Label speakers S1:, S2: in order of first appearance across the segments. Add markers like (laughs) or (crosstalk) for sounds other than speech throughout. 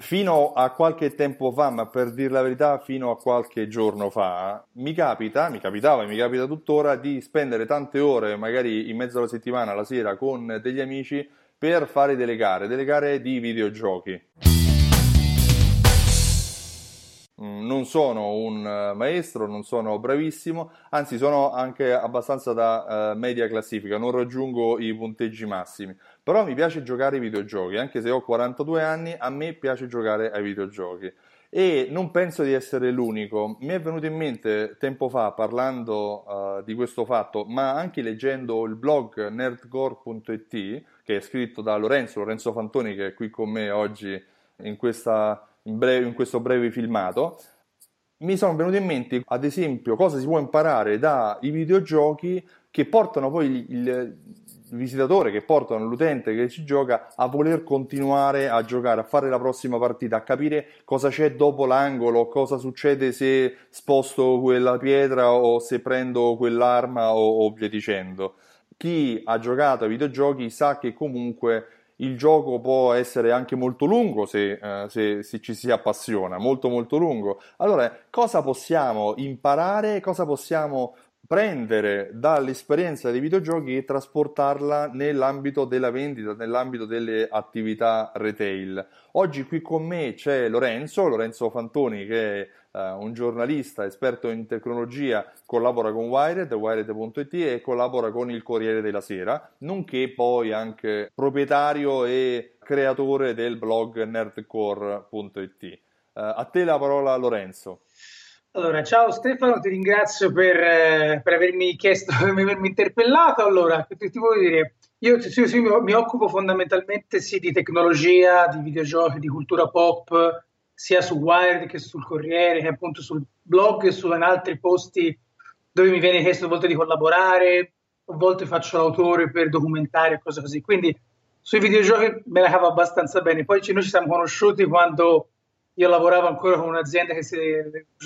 S1: Fino a qualche tempo fa, ma per dire la verità, fino a qualche giorno fa, mi capita, mi capitava e mi capita tuttora di spendere tante ore, magari in mezzo alla settimana, la sera, con degli amici per fare delle gare, delle gare di videogiochi. Mm, non sono un eh, maestro, non sono bravissimo, anzi sono anche abbastanza da uh, media classifica, non raggiungo i punteggi massimi, però mi piace giocare ai videogiochi, anche se ho 42 anni, a me piace giocare ai videogiochi e non penso di essere l'unico. Mi è venuto in mente tempo fa parlando uh, di questo fatto, ma anche leggendo il blog nerdcore.it che è scritto da Lorenzo, Lorenzo Fantoni che è qui con me oggi in questa in, breve, in questo breve filmato, mi sono venute in mente, ad esempio, cosa si può imparare dai videogiochi che portano poi il, il, visitatore, che portano l'utente che ci gioca a voler continuare a giocare, a fare la prossima partita, a capire cosa c'è dopo l'angolo, cosa succede se sposto quella pietra o se prendo quell'arma o, o via dicendo. Chi ha giocato ai videogiochi sa che comunque il gioco può essere anche molto lungo se, eh, se, se, ci si appassiona, molto molto lungo. Allora, cosa possiamo imparare, cosa possiamo prendere dall'esperienza dei videogiochi e trasportarla nell'ambito della vendita, nell'ambito delle attività retail. Oggi qui con me c'è Lorenzo, Lorenzo Fantoni che è uh, un giornalista esperto in tecnologia, collabora con Wired, wired.it e collabora con il Corriere della Sera, nonché poi anche proprietario e creatore del blog nerdcore.it. Uh, eh, a te la parola Lorenzo.
S2: Allora, ciao Stefano, ti ringrazio per, eh, per avermi chiesto, (laughs) per avermi interpellato. Allora, ti, ti voglio dire, io, io, io, mi occupo fondamentalmente sì di tecnologia, di videogiochi, di cultura pop, sia su Wired che sul Corriere, che appunto sul blog e su in altri posti dove mi viene chiesto a volte di collaborare, a volte faccio l'autore per documentari e cose così. Quindi sui videogiochi me la cavo abbastanza bene. Poi noi ci siamo conosciuti quando io lavoravo ancora con un'azienda che si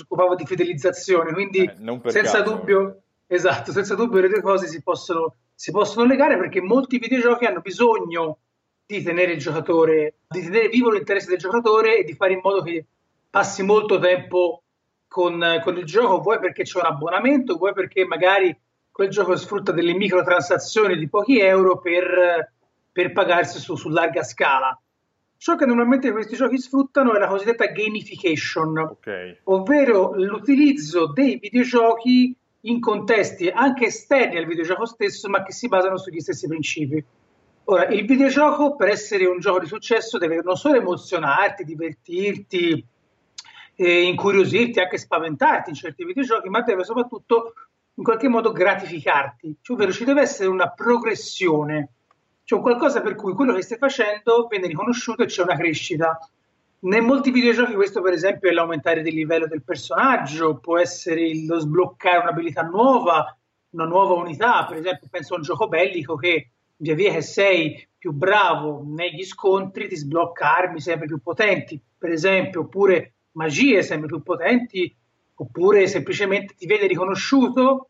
S2: occupava di fidelizzazione, quindi eh, senza caso. dubbio, esatto, senza dubbio le due cose si possono, si possono legare perché molti videogiochi hanno bisogno di tenere il giocatore, di tenere vivo l'interesse del giocatore e di fare in modo che passi molto tempo con, con il gioco, vuoi perché c'è un abbonamento, vuoi perché magari quel gioco sfrutta delle microtransazioni di pochi euro per, per pagarsi su, su larga scala. Ciò che normalmente questi giochi sfruttano è la cosiddetta gamification, okay. ovvero l'utilizzo dei videogiochi in contesti anche esterni al videogioco stesso, ma che si basano sugli stessi principi. Ora, il videogioco per essere un gioco di successo deve non solo emozionarti, divertirti, eh, incuriosirti, anche spaventarti in certi videogiochi, ma deve soprattutto in qualche modo gratificarti, cioè, ovvero ci deve essere una progressione. Un qualcosa per cui quello che stai facendo viene riconosciuto e c'è una crescita. In molti videogiochi questo per esempio è l'aumentare del livello del personaggio, può essere lo sbloccare un'abilità nuova, una nuova unità, per esempio penso a un gioco bellico che via via che sei più bravo negli scontri ti sblocca armi sempre più potenti, per esempio, oppure magie sempre più potenti, oppure semplicemente ti vede riconosciuto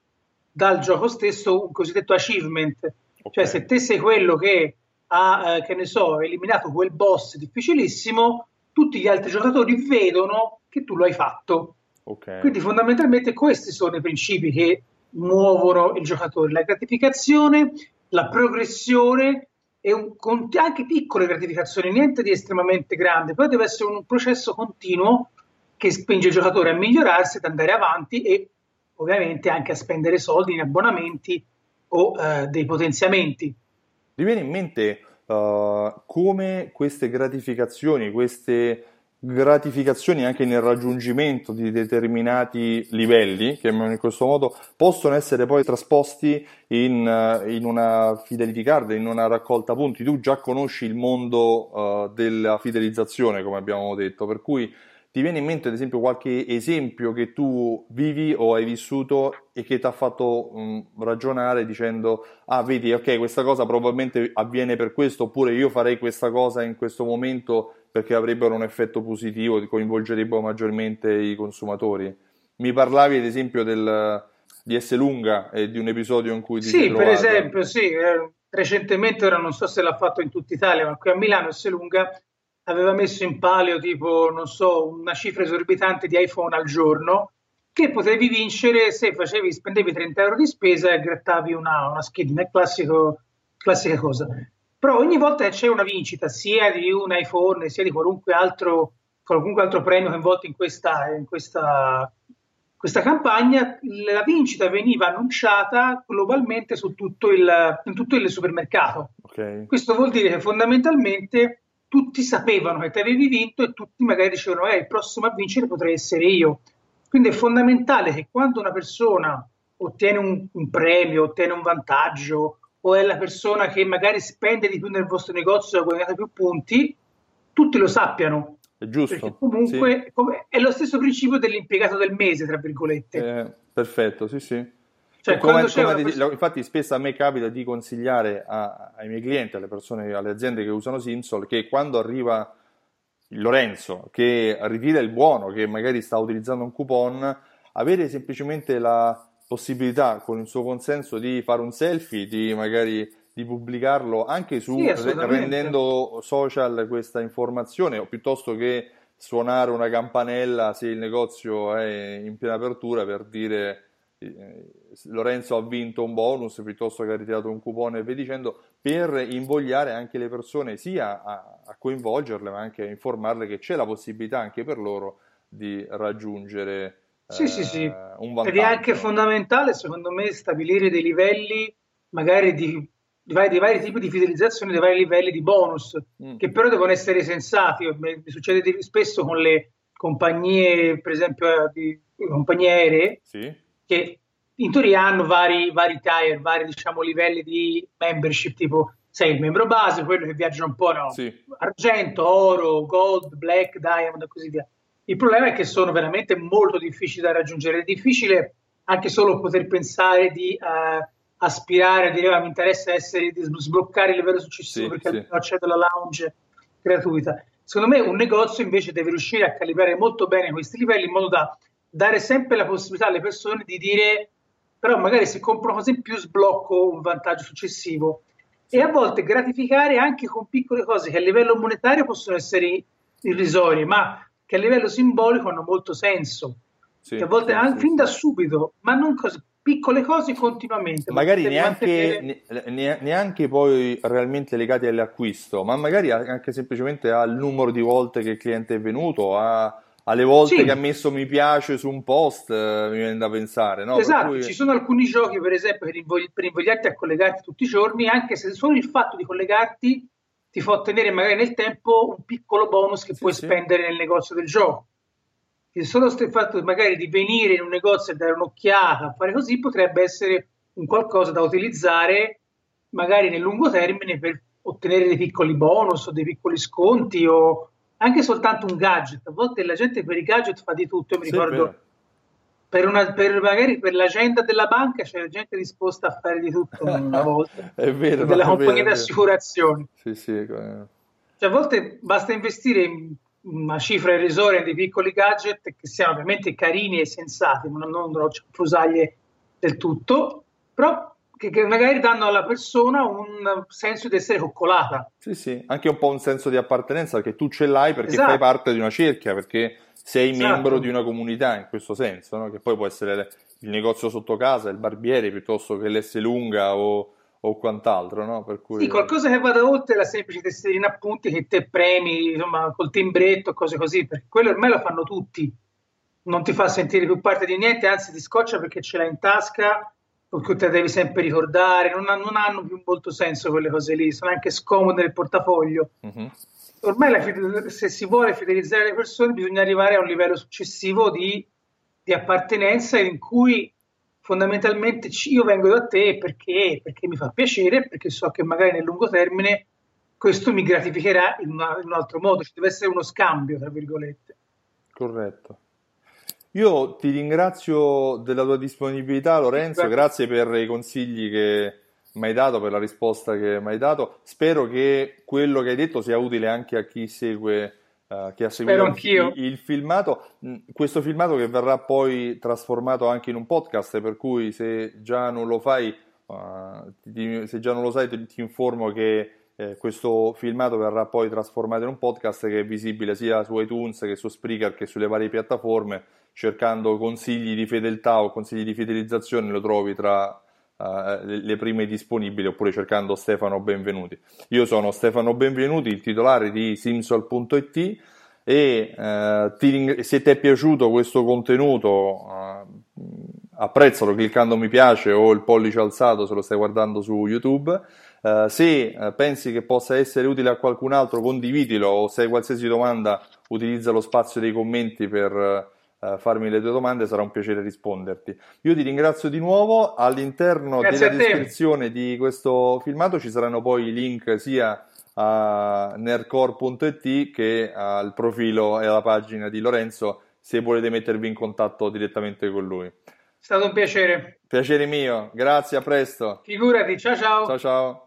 S2: dal gioco stesso un cosiddetto achievement, cioè, se te sei quello che ha, eh, che ne so, eliminato quel boss difficilissimo, tutti gli altri giocatori vedono che tu lo hai fatto. Okay. Quindi fondamentalmente questi sono i principi che muovono il giocatore, la gratificazione, la progressione e un, anche piccole gratificazioni, niente di estremamente grande, però deve essere un processo continuo che spinge il giocatore a migliorarsi, ad andare avanti e ovviamente anche a spendere soldi in abbonamenti o eh, dei potenziamenti.
S1: Ti viene in mente uh, come queste gratificazioni, queste gratificazioni anche nel raggiungimento di determinati livelli, chiamiamolo in questo modo, possono essere poi trasposti in, uh, in, una fidelity card, in una raccolta punti. Tu già conosci il mondo uh, della fidelizzazione, come abbiamo detto, per cui ti viene in mente ad esempio qualche esempio che tu vivi o hai vissuto e che ti ha fatto mh, ragionare dicendo ah vedi ok questa cosa probabilmente avviene per questo oppure io farei questa cosa in questo momento perché avrebbero un effetto positivo, coinvolgerebbero maggiormente i consumatori. Mi parlavi ad esempio del, di S lunga e di un episodio in cui ti
S2: Sì, per esempio, sì, eh, recentemente ora non so se l'ha fatto in tutta Italia, ma qui a Milano S lunga aveva messo in palio tipo, non so, una cifra esorbitante di iPhone al giorno che potevi vincere se facevi, spendevi 30 euro di spesa e grattavi una, una schedina, è classico, classica cosa. Però ogni volta che c'è una vincita, sia di un iPhone, sia di qualunque altro, qualunque altro premio coinvolto in questa, in questa, questa campagna, la vincita veniva annunciata globalmente su tutto il, in tutto il supermercato. Okay. Questo vuol dire che fondamentalmente tutti sapevano che ti avevi vinto e tutti magari dicevano eh, il prossimo a vincere potrei essere io. Quindi è fondamentale che quando una persona ottiene un, un premio, ottiene un vantaggio o è la persona che magari spende di più nel vostro negozio e ha guadagnato più punti, tutti lo sappiano.
S1: È giusto.
S2: Perché comunque sì. è lo stesso principio dell'impiegato del mese, tra virgolette.
S1: Eh, perfetto, sì, sì. Cioè, come, come persona... Infatti, spesso a me capita di consigliare a, ai miei clienti, alle persone, alle aziende che usano Simsol, che quando arriva Lorenzo che ritira il buono, che magari sta utilizzando un coupon, avere semplicemente la possibilità con il suo consenso di fare un selfie, di magari di pubblicarlo anche su sì, rendendo social questa informazione o piuttosto che suonare una campanella se il negozio è in piena apertura per dire eh, Lorenzo ha vinto un bonus piuttosto che ha ritirato un coupon e via dicendo, per invogliare anche le persone sia a, a coinvolgerle ma anche a informarle che c'è la possibilità anche per loro di raggiungere
S2: sì, eh, sì, sì. vantaggio. Ed è anche fondamentale secondo me stabilire dei livelli magari di di vari, di vari, tipi di fidelizzazione, dei vari livelli di bonus, mm. che però devono essere sensati. Mi succede spesso con le compagnie, per esempio, di compagnie aeree, sì che in teoria hanno vari, vari tier, vari diciamo, livelli di membership, tipo sei il membro base, quello che viaggia un po', no? Sì. argento, oro, gold, black, diamond e così via. Il problema è che sono veramente molto difficili da raggiungere, è difficile anche solo poter pensare di uh, aspirare a dire ah, mi interessa essere, di sbloccare il livello successivo sì, perché sì. accedo alla lounge gratuita. Secondo me un negozio invece deve riuscire a calibrare molto bene questi livelli in modo da dare sempre la possibilità alle persone di dire però magari se compro una cosa in più sblocco un vantaggio successivo e a volte gratificare anche con piccole cose che a livello monetario possono essere irrisorie ma che a livello simbolico hanno molto senso sì, che a volte sì, sì, fin da subito ma non cose piccole cose continuamente
S1: magari neanche, mantenere... neanche poi realmente legati all'acquisto ma magari anche semplicemente al numero di volte che il cliente è venuto a alle volte che ha messo mi piace su un post, eh, mi viene da pensare. No?
S2: Esatto, cui... ci sono alcuni giochi, per esempio, per, invogli- per, invogliarti a collegarti tutti i giorni, anche se solo il fatto di collegarti ti fa ottenere magari nel tempo un piccolo bonus che sì, puoi sì. spendere nel negozio del gioco. Il solo fatto magari di venire in un negozio e dare un'occhiata, fare così, potrebbe essere un qualcosa da utilizzare magari nel lungo termine per ottenere dei piccoli bonus o dei piccoli sconti o anche soltanto un gadget. A volte la gente per i gadget fa di tutto. Io mi sì, ricordo per, una, per, magari per l'agenda della banca c'è gente disposta a fare di tutto una (laughs) volta.
S1: è vero.
S2: Della compagnia di assicurazioni.
S1: Sì, sì.
S2: Cioè, a volte basta investire in una cifra irrisoria di piccoli gadget che siano ovviamente carini e sensati, ma non, non fusaglie del tutto, però che, che, magari danno alla persona un senso di essere coccolata.
S1: Sì, sì, anche un po' un senso di appartenenza che tu ce l'hai perché esatto. fai parte di una cerchia, perché sei esatto. membro di una comunità in questo senso, no? che poi può essere il negozio sotto casa, il barbiere piuttosto che l'S lunga o, o quant'altro. No? Per cui...
S2: Sì, qualcosa che vada oltre la semplice tesserina appunti che te premi insomma, col timbretto, cose così, perché quello ormai lo fanno tutti. Non ti fa sentire più parte di niente, anzi ti scoccia perché ce l'hai in tasca che te devi sempre ricordare, non, non, hanno più molto senso quelle cose lì, sono anche scomode nel portafoglio. Uh-huh. Ormai la, se si vuole fidelizzare le persone bisogna arrivare a un livello successivo di, di appartenenza in cui fondamentalmente io vengo da te perché, perché, mi fa piacere, perché so che magari nel lungo termine questo mi gratificherà in, una, in un altro modo, ci deve essere uno scambio, tra virgolette.
S1: Corretto. Io ti ringrazio della tua disponibilità, Lorenzo, grazie per i consigli che mi hai dato, per la risposta che mi hai dato. Spero che quello che hai detto sia utile anche a chi segue, uh, chi ha seguito il, il, filmato. Mm, questo filmato che verrà poi trasformato anche in un podcast, per cui se già non lo fai, uh, ti, se già non lo sai, ti, ti informo che eh, questo filmato verrà poi trasformato in un podcast che è visibile sia su iTunes che su Spreaker che sulle varie piattaforme. Cercando consigli di fedeltà o consigli di fidelizzazione lo trovi tra uh, le prime disponibili oppure cercando Stefano Benvenuti. Io sono Stefano Benvenuti, il titolare di Simsol.it e uh, ti, se ti è piaciuto questo contenuto uh, apprezzalo cliccando mi piace o il pollice alzato se lo stai guardando su YouTube Uh, se uh, pensi che possa essere utile a qualcun altro, condividilo o se hai qualsiasi domanda utilizza lo spazio dei commenti per uh, farmi le tue domande, sarà un piacere risponderti. Io ti ringrazio di nuovo, all'interno Grazie della descrizione di questo filmato ci saranno poi i link sia a nercore.it che al profilo e alla pagina di Lorenzo se volete mettervi in contatto direttamente con lui.
S2: È stato un piacere.
S1: Piacere mio, grazie, a presto.
S2: Figurati, ciao ciao.
S1: Ciao ciao.